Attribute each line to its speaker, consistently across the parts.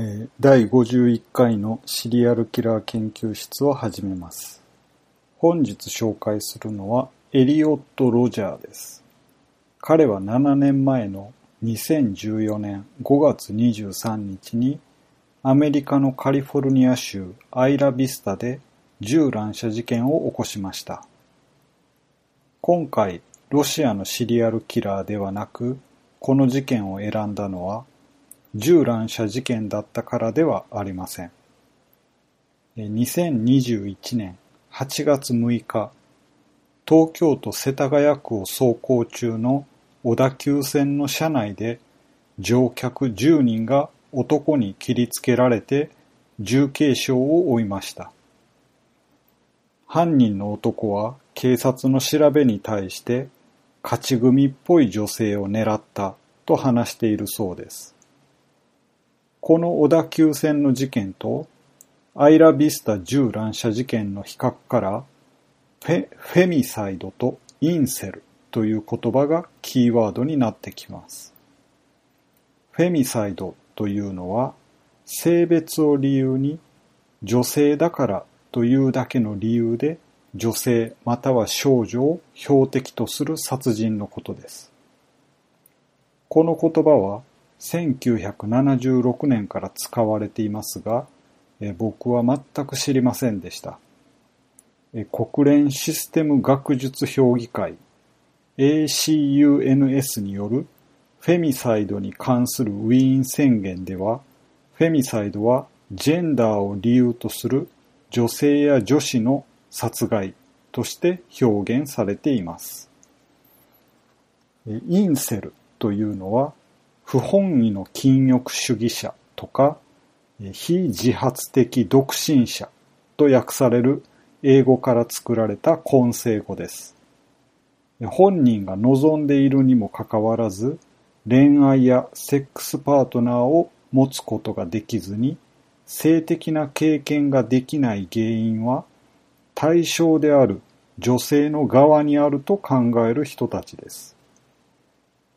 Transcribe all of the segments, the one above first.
Speaker 1: え第51回のシリアルキラー研究室を始めます。本日紹介するのはエリオット・ロジャーです。彼は7年前の2014年5月23日にアメリカのカリフォルニア州アイラビスタで銃乱射事件を起こしました。今回、ロシアのシリアルキラーではなく、この事件を選んだのは、銃乱射事件だったからではありません。2021年8月6日、東京都世田谷区を走行中の小田急線の車内で乗客10人が男に切りつけられて重軽傷を負いました。犯人の男は警察の調べに対して勝ち組っぽい女性を狙ったと話しているそうです。この小田急線の事件とアイラビスタ銃乱射事件の比較からフェフェミサイドとインセルという言葉がキーワードになってきます。フェミサイドというのは性別を理由に女性だからというだけの理由で女性または少女を標的とする殺人のことです。この言葉は1976年から使われていますが、僕は全く知りませんでした。国連システム学術評議会 ACUNS によるフェミサイドに関するウィーン宣言では、フェミサイドはジェンダーを理由とする女性や女子の殺害として表現されています。インセルというのは不本意の禁欲主義者とか非自発的独身者と訳される英語から作られた混成語です。本人が望んでいるにもかかわらず恋愛やセックスパートナーを持つことができずに性的な経験ができない原因は対象である女性の側にあると考える人たちです。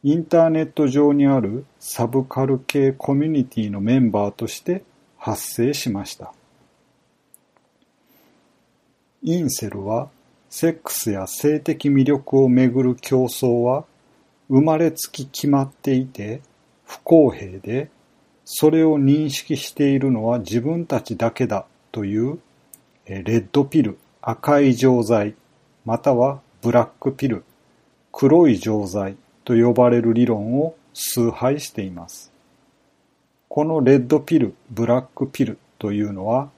Speaker 1: インターネット上にあるサブカル系コミュニティのメンバーとして発生しました。インセルはセックスや性的魅力をめぐる競争は生まれつき決まっていて不公平でそれを認識しているのは自分たちだけだというレッドピル赤い錠剤またはブラックピル黒い錠剤と呼ばれる理論を崇拝しています。このレッドピル、ブラックピルというのは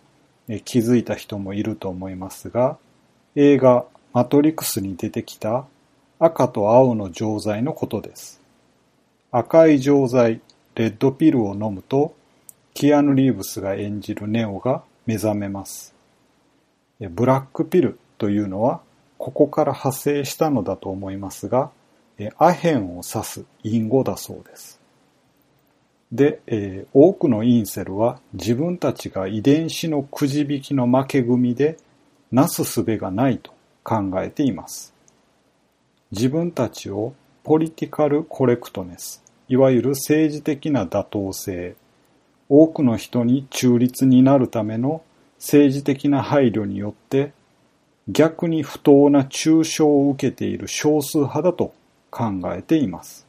Speaker 1: 気づいた人もいると思いますが、映画マトリクスに出てきた赤と青の錠剤のことです。赤い錠剤、レッドピルを飲むと、キアヌ・リーブスが演じるネオが目覚めます。ブラックピルというのは、ここから派生したのだと思いますが、アヘンを指す隠語だそうです。で、えー多くのインセルは自分たちが遺伝子のくじ引きの負け組でなすすべがないと考えています。自分たちをポリティカルコレクトネス、いわゆる政治的な妥当性、多くの人に中立になるための政治的な配慮によって逆に不当な中傷を受けている少数派だと考えています。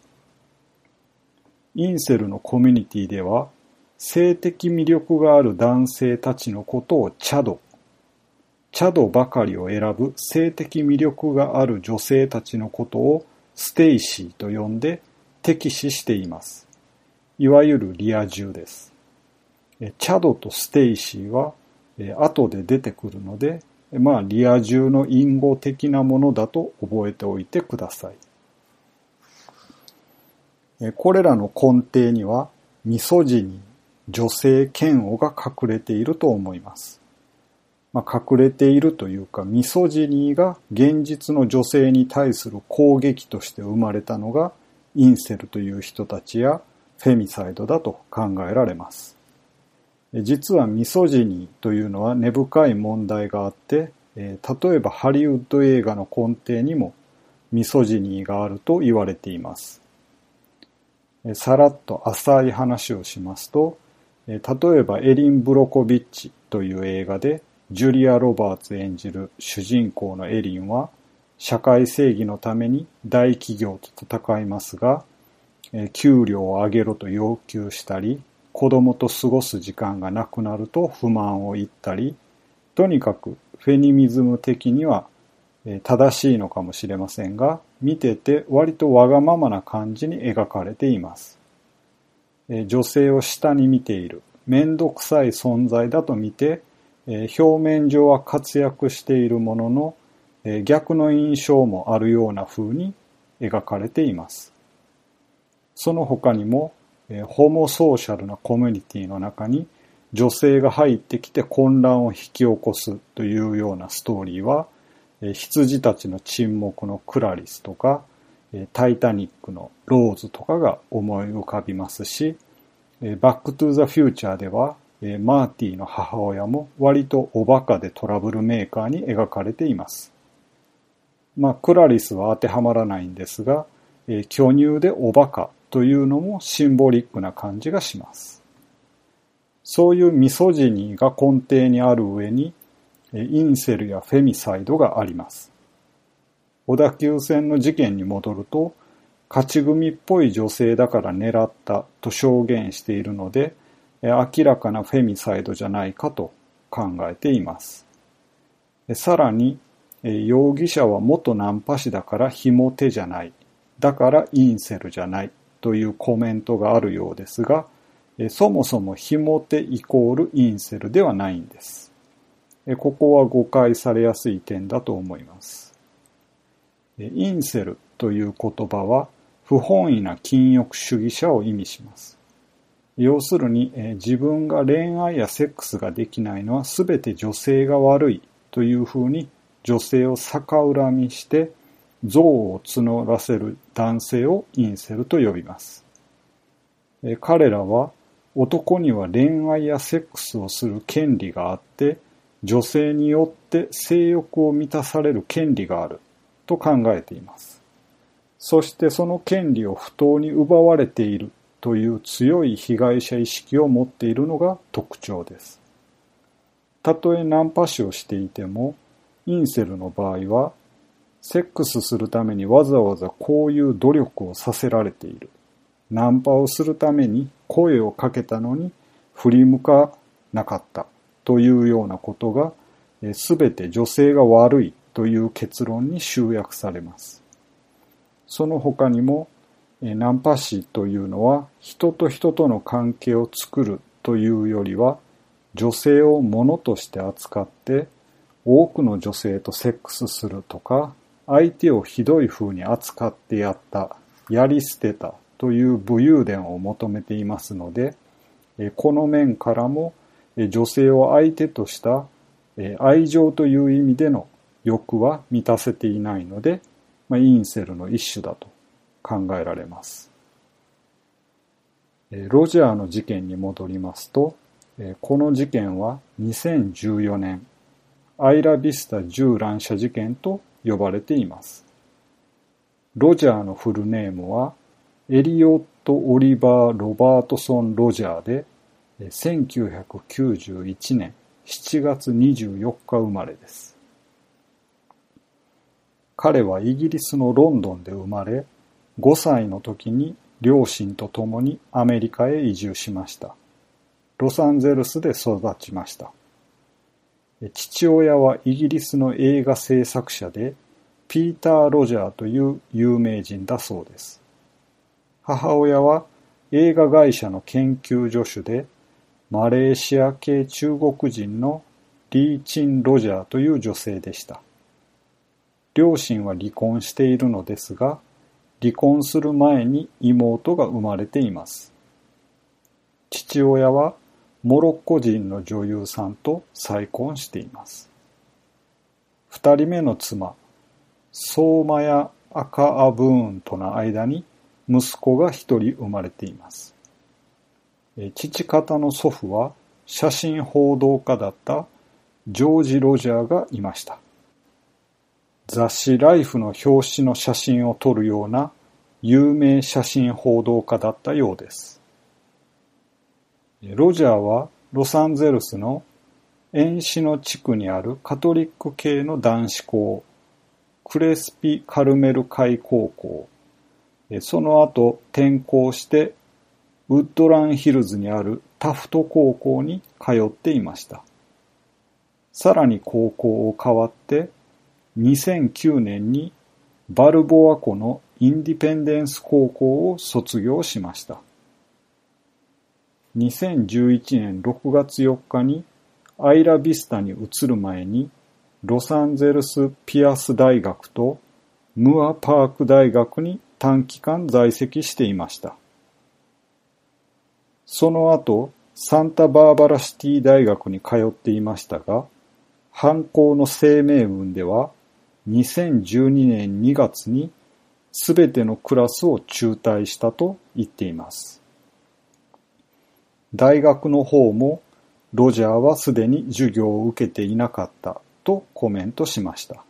Speaker 1: インセルのコミュニティでは性的魅力がある男性たちのことをチャド、チャドばかりを選ぶ性的魅力がある女性たちのことをステイシーと呼んで敵視しています。いわゆるリア充です。チャドとステイシーは後で出てくるので、まあリア充の隠語的なものだと覚えておいてください。これらの根底にはミソジニー、女性嫌悪が隠れていると思います。まあ、隠れているというか、ミソジニーが現実の女性に対する攻撃として生まれたのがインセルという人たちやフェミサイドだと考えられます。実はミソジニーというのは根深い問題があって、例えばハリウッド映画の根底にもミソジニーがあると言われています。さらっと浅い話をしますと、例えばエリン・ブロコビッチという映画でジュリア・ロバーツ演じる主人公のエリンは社会正義のために大企業と戦いますが給料を上げろと要求したり子供と過ごす時間がなくなると不満を言ったりとにかくフェニミズム的には正しいのかもしれませんが見てて割とわがままな感じに描かれています。女性を下に見ている、めんどくさい存在だと見て、表面上は活躍しているものの、逆の印象もあるような風に描かれています。その他にも、ホモソーシャルなコミュニティの中に女性が入ってきて混乱を引き起こすというようなストーリーは、羊たちの沈黙のクラリスとか、タイタニックのローズとかが思い浮かびますし、バックトゥーザフューチャーでは、マーティの母親も割とおバカでトラブルメーカーに描かれています。まあ、クラリスは当てはまらないんですが、巨乳でおバカというのもシンボリックな感じがします。そういうミソジニーが根底にある上に、インセルやフェミサイドがあります。小田急線の事件に戻ると、勝ち組っぽい女性だから狙ったと証言しているので、明らかなフェミサイドじゃないかと考えています。さらに、容疑者は元ナンパ師だからひも手じゃない。だからインセルじゃないというコメントがあるようですが、そもそもひも手イコールインセルではないんです。ここは誤解されやすい点だと思います。インセルという言葉は不本意な禁欲主義者を意味します。要するに自分が恋愛やセックスができないのは全て女性が悪いというふうに女性を逆恨みして憎悪を募らせる男性をインセルと呼びます。彼らは男には恋愛やセックスをする権利があって女性によって性欲を満たされる権利があると考えています。そしてその権利を不当に奪われているという強い被害者意識を持っているのが特徴です。たとえナンパ師をしていても、インセルの場合は、セックスするためにわざわざこういう努力をさせられている。ナンパをするために声をかけたのに振り向かなかったというようなことが、すべて女性が悪いという結論に集約されます。その他にも、ナンパ師というのは人と人との関係を作るというよりは女性を物として扱って多くの女性とセックスするとか相手をひどい風に扱ってやった、やり捨てたという武勇伝を求めていますので、この面からも女性を相手とした愛情という意味での欲は満たせていないので、まあ、インセルの一種だと考えられます。ロジャーの事件に戻りますと、この事件は2014年、アイラビスタ銃乱射事件と呼ばれています。ロジャーのフルネームは、エリオット・オリバー・ロバートソン・ロジャーで、1991年7月24日生まれです。彼はイギリスのロンドンで生まれ、5歳の時に両親と共にアメリカへ移住しました。ロサンゼルスで育ちました。父親はイギリスの映画制作者で、ピーター・ロジャーという有名人だそうです。母親は映画会社の研究助手で、マレーシア系中国人のリー・チン・ロジャーという女性でした。両親は離婚しているのですが、離婚する前に妹が生まれています。父親はモロッコ人の女優さんと再婚しています。二人目の妻、ソーマヤ・アカアブーンとの間に息子が一人生まれています。父方の祖父は写真報道家だったジョージ・ロジャーがいました。雑誌ライフの表紙の写真を撮るような有名写真報道家だったようです。ロジャーはロサンゼルスの塩市の地区にあるカトリック系の男子校、クレスピ・カルメル会高校、その後転校してウッドランヒルズにあるタフト高校に通っていました。さらに高校を変わって2009年にバルボア湖のインディペンデンス高校を卒業しました。2011年6月4日にアイラビスタに移る前に、ロサンゼルスピアス大学とムアパーク大学に短期間在籍していました。その後、サンタバーバラシティ大学に通っていましたが、犯行の声明文では、2012年2月にすべてのクラスを中退したと言っています。大学の方もロジャーはすでに授業を受けていなかったとコメントしました。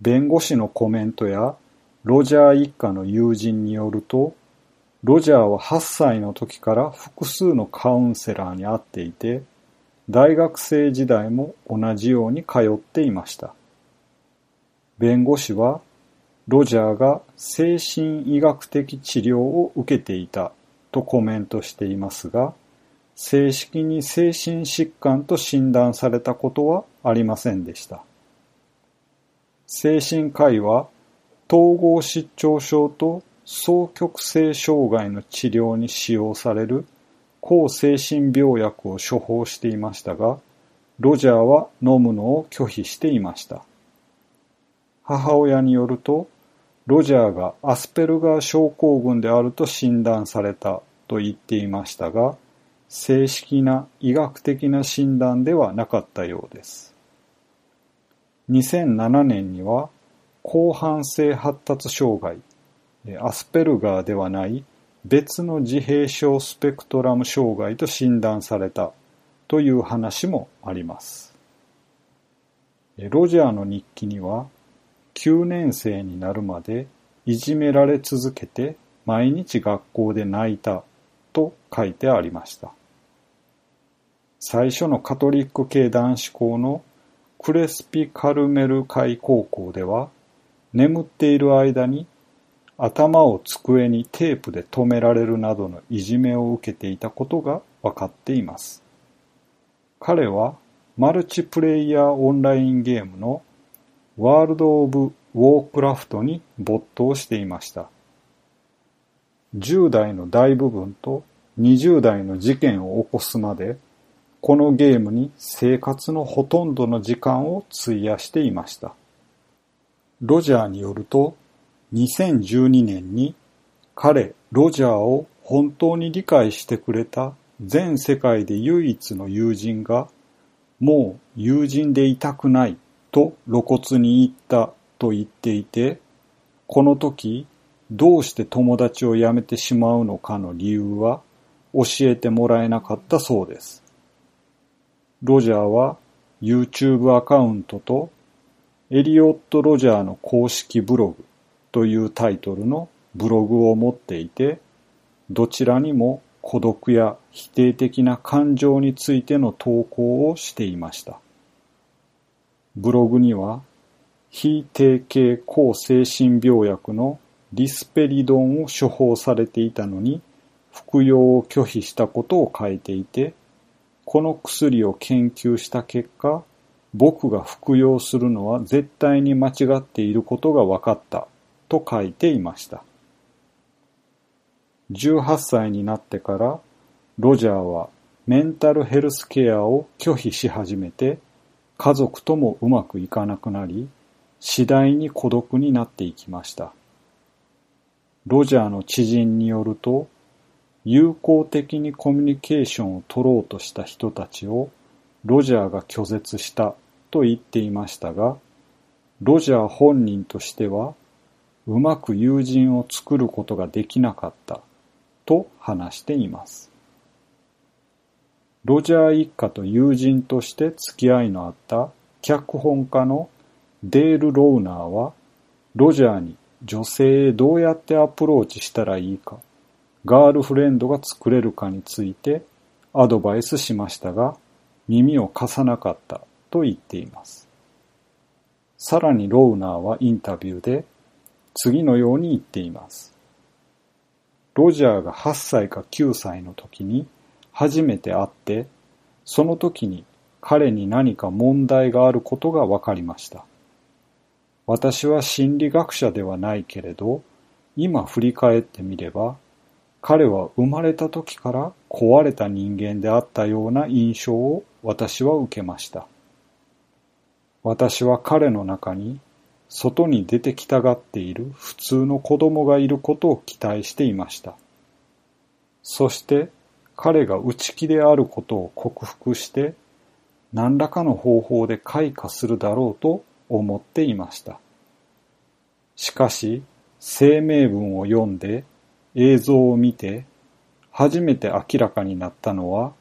Speaker 1: 弁護士のコメントやロジャー一家の友人によると、ロジャーは8歳の時から複数のカウンセラーに会っていて、大学生時代も同じように通っていました。弁護士は、ロジャーが精神医学的治療を受けていたとコメントしていますが、正式に精神疾患と診断されたことはありませんでした。精神科医は統合失調症と双極性障害の治療に使用される抗精神病薬を処方していましたが、ロジャーは飲むのを拒否していました。母親によると、ロジャーがアスペルガー症候群であると診断されたと言っていましたが、正式な医学的な診断ではなかったようです。2007年には広範性発達障害、アスペルガーではない別の自閉症スペクトラム障害と診断されたという話もあります。ロジャーの日記には9年生になるまでいじめられ続けて毎日学校で泣いたと書いてありました。最初のカトリック系男子校のクレスピ・カルメル会高校では、眠っている間に頭を机にテープで留められるなどのいじめを受けていたことが分かっています。彼はマルチプレイヤーオンラインゲームのワールド・オブ・ウォークラフトに没頭していました。10代の大部分と20代の事件を起こすまで、このゲームに生活のほとんどの時間を費やしていました。ロジャーによると、2012年に彼、ロジャーを本当に理解してくれた全世界で唯一の友人が、もう友人でいたくないと露骨に言ったと言っていて、この時どうして友達を辞めてしまうのかの理由は教えてもらえなかったそうです。ロジャーは YouTube アカウントとエリオット・ロジャーの公式ブログというタイトルのブログを持っていて、どちらにも孤独や否定的な感情についての投稿をしていました。ブログには非定型抗精神病薬のリスペリドンを処方されていたのに、服用を拒否したことを書いていて、この薬を研究した結果、僕が服用するのは絶対に間違っていることが分かったと書いていました。18歳になってからロジャーはメンタルヘルスケアを拒否し始めて家族ともうまくいかなくなり次第に孤独になっていきました。ロジャーの知人によると、友好的にコミュニケーションを取ろうとした人たちをロジャーが拒絶したと言っていましたが、ロジャー本人としては、うまく友人を作ることができなかったと話しています。ロジャー一家と友人として付き合いのあった脚本家のデール・ローナーは、ロジャーに女性へどうやってアプローチしたらいいか、ガールフレンドが作れるかについてアドバイスしましたが、耳を貸さなかったと言っています。さらにロウナーはインタビューで次のように言っています。ロジャーが8歳か9歳の時に初めて会って、その時に彼に何か問題があることが分かりました。私は心理学者ではないけれど、今振り返ってみれば、彼は生まれた時から壊れた人間であったような印象を私は受けました。私は彼の中に外に出てきたがっている普通の子供がいることを期待していました。そして彼が内気であることを克服して何らかの方法で開花するだろうと思っていました。しかし、声明文を読んで映像を見て初めて明らかになったのは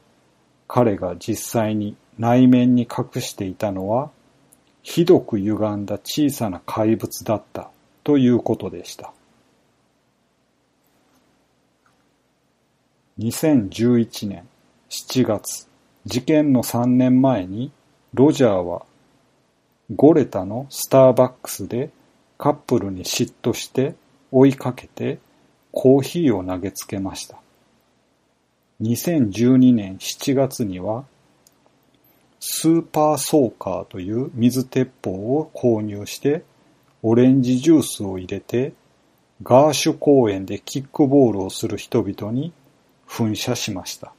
Speaker 1: 彼が実際に内面に隠していたのはひどく歪んだ小さな怪物だったということでした。2011年7月事件の3年前にロジャーはゴレタのスターバックスでカップルに嫉妬して追いかけてコーヒーを投げつけました。2012年7月にはスーパーソーカーという水鉄砲を購入してオレンジジュースを入れてガーシュ公園でキックボールをする人々に噴射しました。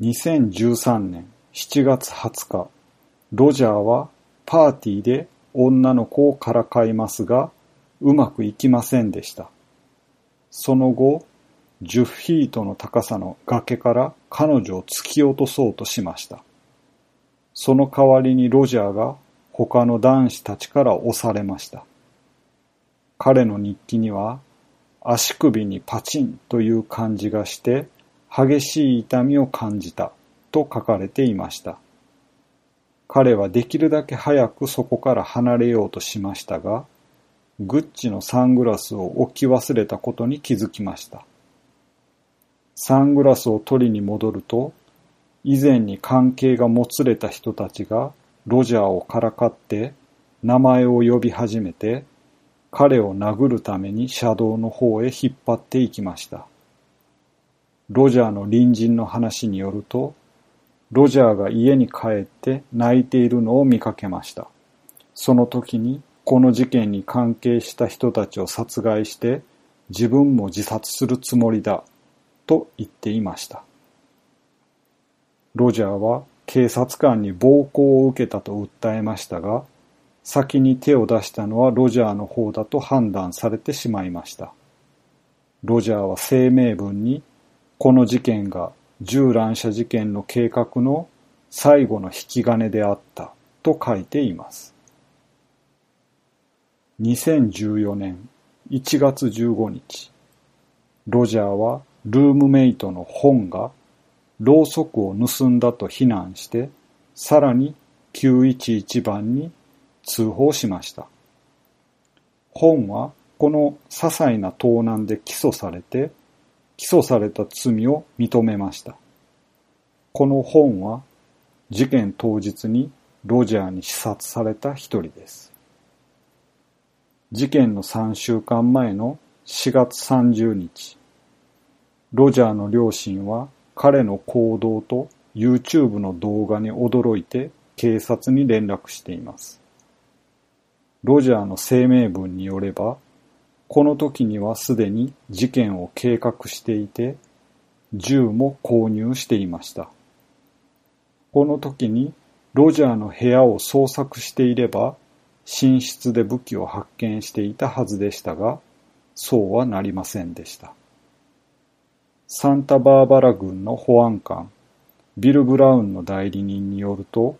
Speaker 1: 2013年7月20日、ロジャーはパーティーで女の子をからかいますが、うまくいきませんでした。その後、10フィートの高さの崖から彼女を突き落とそうとしました。その代わりにロジャーが他の男子たちから押されました。彼の日記には、足首にパチンという感じがして激しい痛みを感じたと書かれていました。彼はできるだけ早くそこから離れようとしましたが、グッチのサングラスを置き忘れたことに気づきました。サングラスを取りに戻ると、以前に関係がもつれた人たちがロジャーをからかって名前を呼び始めて、彼を殴るために車道の方へ引っ張っていきました。ロジャーの隣人の話によると、ロジャーが家に帰って泣いているのを見かけました。その時にこの事件に関係した人たちを殺害して自分も自殺するつもりだと言っていました。ロジャーは警察官に暴行を受けたと訴えましたが、先に手を出したのはロジャーの方だと判断されてしまいました。ロジャーは声明文にこの事件が銃乱射事件の計画の最後の引き金であったと書いています。2014年1月15日、ロジャーはルームメイトの本がろうそくを盗んだと非難して、さらに911番に通報しました。本はこの些細な盗難で起訴されて起訴された罪を認めました。この本は事件当日にロジャーに視察された一人です。事件の3週間前の4月30日、ロジャーの両親は彼の行動と YouTube の動画に驚いて警察に連絡しています。ロジャーの声明文によれば、この時にはすでに事件を計画していて、銃も購入していました。この時にロジャーの部屋を捜索していれば、寝室で武器を発見していたはずでしたが、そうはなりませんでした。サンタバーバラ郡の保安官、ビル・ブラウンの代理人によると、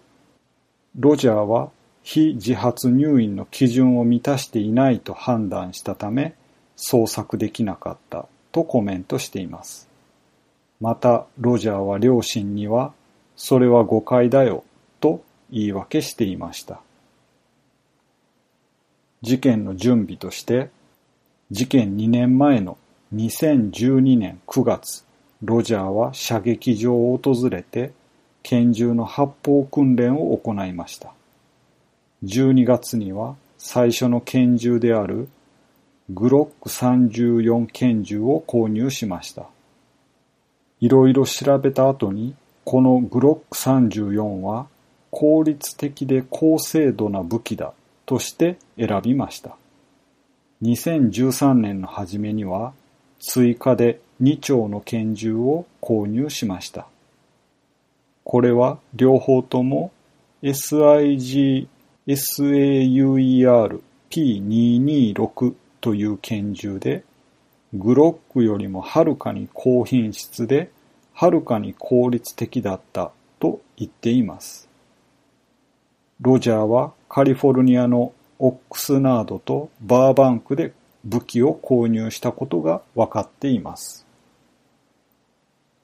Speaker 1: ロジャーは非自発入院の基準を満たしていないと判断したため捜索できなかったとコメントしています。また、ロジャーは両親には、それは誤解だよ、と言い訳していました。事件の準備として、事件2年前の2012年9月、ロジャーは射撃場を訪れて拳銃の発砲訓練を行いました。12月には最初の拳銃であるグロック34拳銃を購入しました。いろいろ調べた後にこのグロック34は効率的で高精度な武器だとして選びました。2013年の初めには追加で2丁の拳銃を購入しました。これは両方とも SIG SAUER P226 という拳銃でグロックよりもはるかに高品質ではるかに効率的だったと言っています。ロジャーはカリフォルニアのオックスナードとバーバンクで武器を購入したことが分かっています。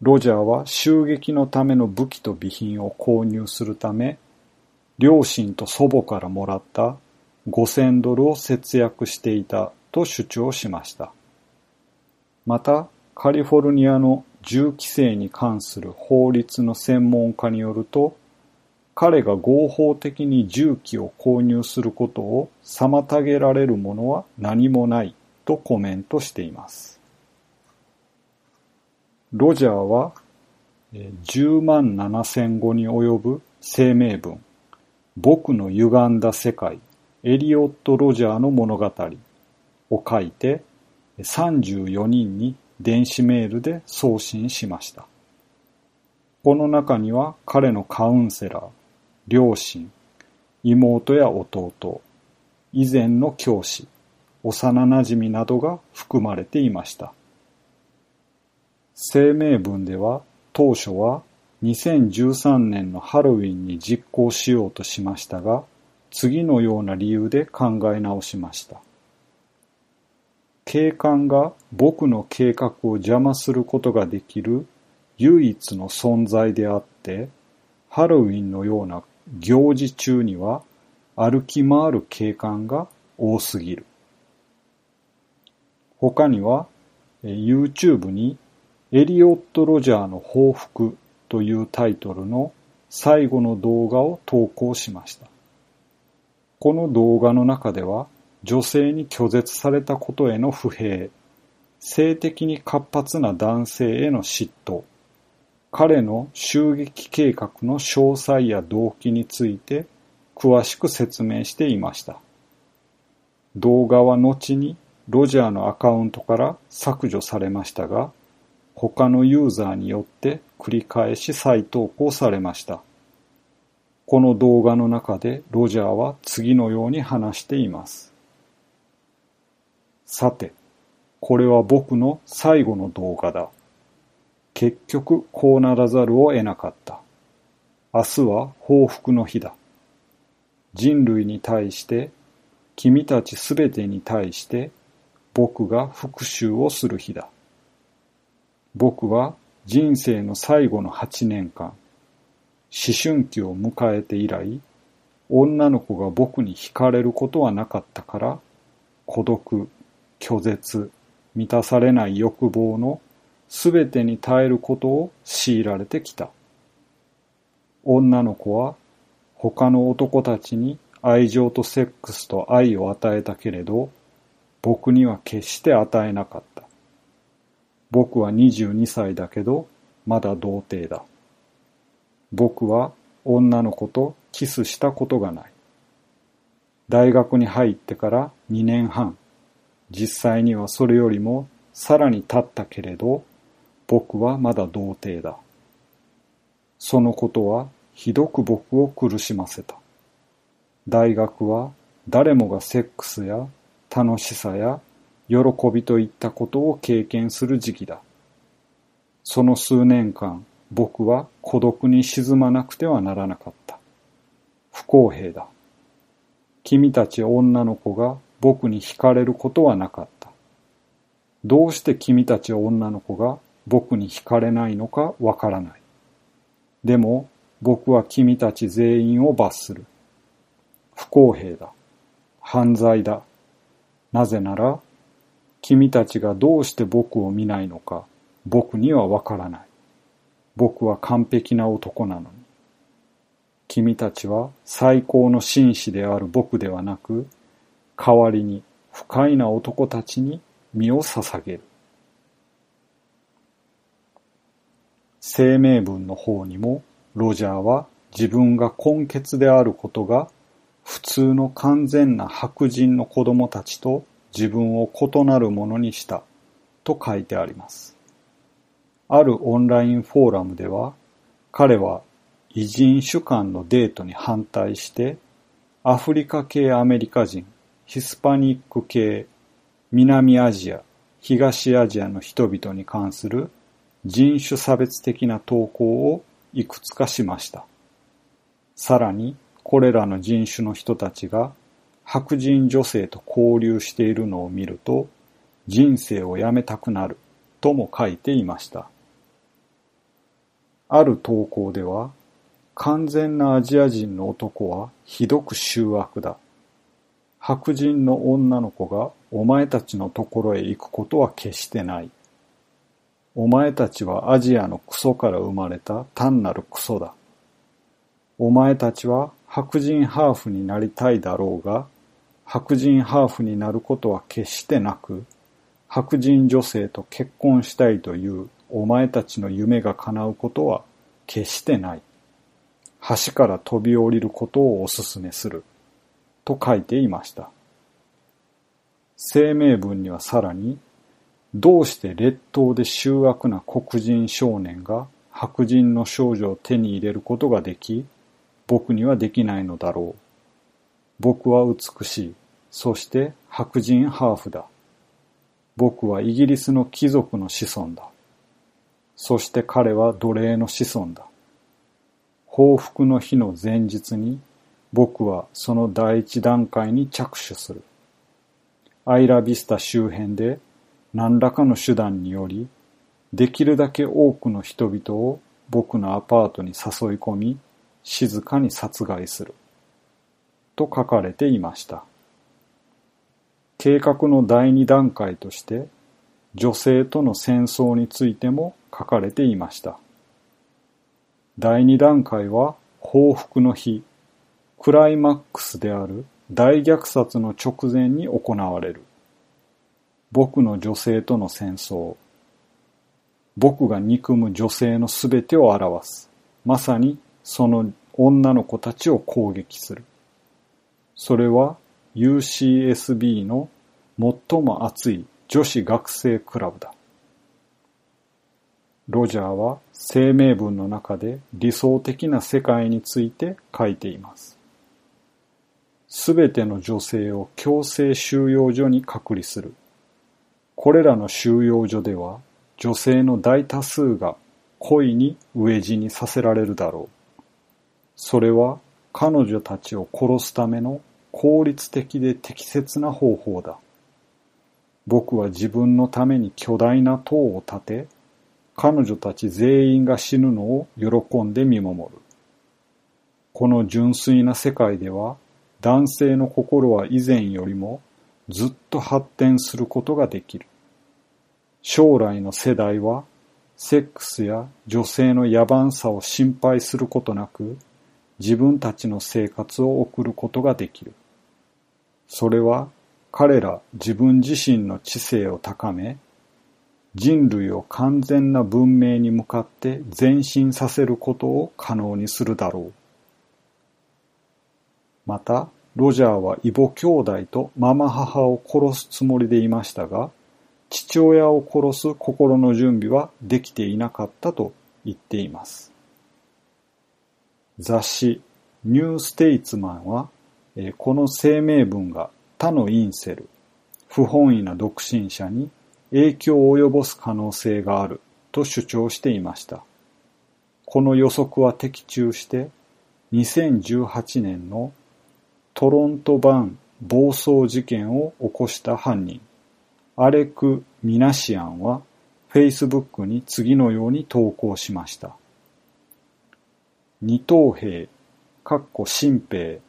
Speaker 1: ロジャーは襲撃のための武器と備品を購入するため、両親と祖母からもらった5000ドルを節約していたと主張しました。また、カリフォルニアの銃規制に関する法律の専門家によると、彼が合法的に銃器を購入することを妨げられるものは何もないとコメントしています。ロジャーは10万7千語に及ぶ声明文、僕の歪んだ世界、エリオット・ロジャーの物語を書いて34人に電子メールで送信しました。この中には彼のカウンセラー、両親、妹や弟、以前の教師、幼馴染などが含まれていました。声明文では当初は2013年のハロウィンに実行しようとしましたが、次のような理由で考え直しました。警官が僕の計画を邪魔することができる唯一の存在であって、ハロウィンのような行事中には歩き回る警官が多すぎる。他には YouTube にエリオット・ロジャーの報復というタイトルの最後の動画を投稿しました。この動画の中では女性に拒絶されたことへの不平、性的に活発な男性への嫉妬、彼の襲撃計画の詳細や動機について詳しく説明していました。動画は後にロジャーのアカウントから削除されましたが、他のユーザーによって繰り返し再投稿されました。この動画の中でロジャーは次のように話しています。さて、これは僕の最後の動画だ。結局こうならざるを得なかった。明日は報復の日だ。人類に対して、君たちすべてに対して僕が復讐をする日だ。僕は人生の最後の八年間、思春期を迎えて以来、女の子が僕に惹かれることはなかったから、孤独、拒絶、満たされない欲望のすべてに耐えることを強いられてきた。女の子は他の男たちに愛情とセックスと愛を与えたけれど、僕には決して与えなかった。僕は22歳だけど、まだ童貞だ。僕は女の子とキスしたことがない。大学に入ってから2年半、実際にはそれよりもさらに経ったけれど、僕はまだ童貞だ。そのことはひどく僕を苦しませた。大学は誰もがセックスや楽しさや喜びといったことを経験する時期だ。その数年間、僕は孤独に沈まなくてはならなかった。不公平だ。君たち女の子が僕に惹かれることはなかった。どうして君たち女の子が僕に惹かれないのかわからない。でも僕は君たち全員を罰する。不公平だ。犯罪だ。なぜなら、君たちがどうして僕を見ないのか僕にはわからない。僕は完璧な男なのに。君たちは最高の紳士である僕ではなく、代わりに不快な男たちに身を捧げる。声明文の方にも、ロジャーは自分が根血であることが、普通の完全な白人の子供たちと自分を異なるものにしたと書いてあります。あるオンラインフォーラムでは、彼は異人種間のデートに反対して、アフリカ系アメリカ人、ヒスパニック系、南アジア、東アジアの人々に関する人種差別的な投稿をいくつかしました。さらに、これらの人種の人たちが白人女性と交流しているのを見ると、人生をやめたくなるとも書いていました。ある投稿では、完全なアジア人の男はひどく醜悪だ。白人の女の子がお前たちのところへ行くことは決してない。お前たちはアジアのクソから生まれた単なるクソだ。お前たちは白人ハーフになりたいだろうが、白人ハーフになることは決してなく、白人女性と結婚したいというお前たちの夢が叶うことは決してない。橋から飛び降りることをお勧めする。と書いていました。声明文にはさらに、どうして劣等で醜悪な黒人少年が白人の少女を手に入れることができ、僕にはできないのだろう。僕は美しい。そして白人ハーフだ。僕はイギリスの貴族の子孫だ。そして彼は奴隷の子孫だ。報復の日の前日に僕はその第一段階に着手する。アイラビスタ周辺で何らかの手段により、できるだけ多くの人々を僕のアパートに誘い込み、静かに殺害する。と書かれていました。計画の第二段階として、女性との戦争についても書かれていました。第二段階は報復の日、クライマックスである大虐殺の直前に行われる。僕の女性との戦争。僕が憎む女性のすべてを表す。まさにその女の子たちを攻撃する。それは UCSB の最も熱い女子学生クラブだ。ロジャーは声明文の中で理想的な世界について書いています。すべての女性を強制収容所に隔離する。これらの収容所では女性の大多数が恋に飢え死にさせられるだろう。それは彼女たちを殺すための効率的で適切な方法だ。僕は自分のために巨大な塔を建て、彼女たち全員が死ぬのを喜んで見守る。この純粋な世界では、男性の心は以前よりもずっと発展することができる。将来の世代は、セックスや女性の野蛮さを心配することなく、自分たちの生活を送ることができる。それは彼ら自分自身の知性を高め、人類を完全な文明に向かって前進させることを可能にするだろう。また、ロジャーは異母兄弟とママ母を殺すつもりでいましたが、父親を殺す心の準備はできていなかったと言っています。雑誌ニューステイツマンは、この声明文が他のインセル、不本意な独身者に影響を及ぼす可能性があると主張していました。この予測は的中して2018年のトロント版暴走事件を起こした犯人、アレク・ミナシアンは Facebook に次のように投稿しました。二等兵、かっこ新兵、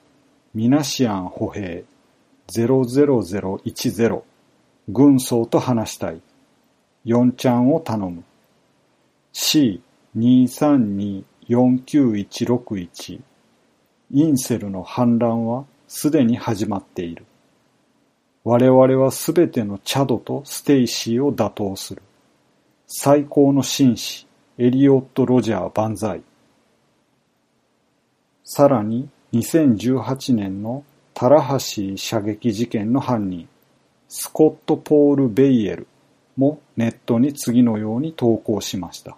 Speaker 1: ミナシアン歩兵、00010、軍曹と話したい。4chan を頼む。C232-49161 インセルの反乱はすでに始まっている。我々はすべてのチャドとステイシーを打倒する。最高の紳士、エリオット・ロジャー万歳。さらに2018年のタラハシー射撃事件の犯人、スコット・ポール・ベイエルもネットに次のように投稿しました。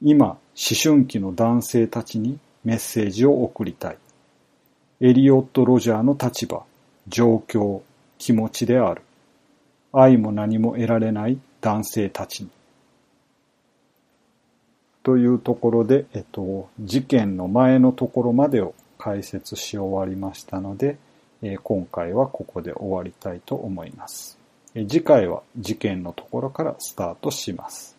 Speaker 1: 今、思春期の男性たちにメッセージを送りたい。エリオット・ロジャーの立場、状況、気持ちである。愛も何も得られない男性たちに。というところで、えっと、事件の前のところまでを解説し終わりましたので、え今回はここで終わりたいと思います。次回は事件のところからスタートします。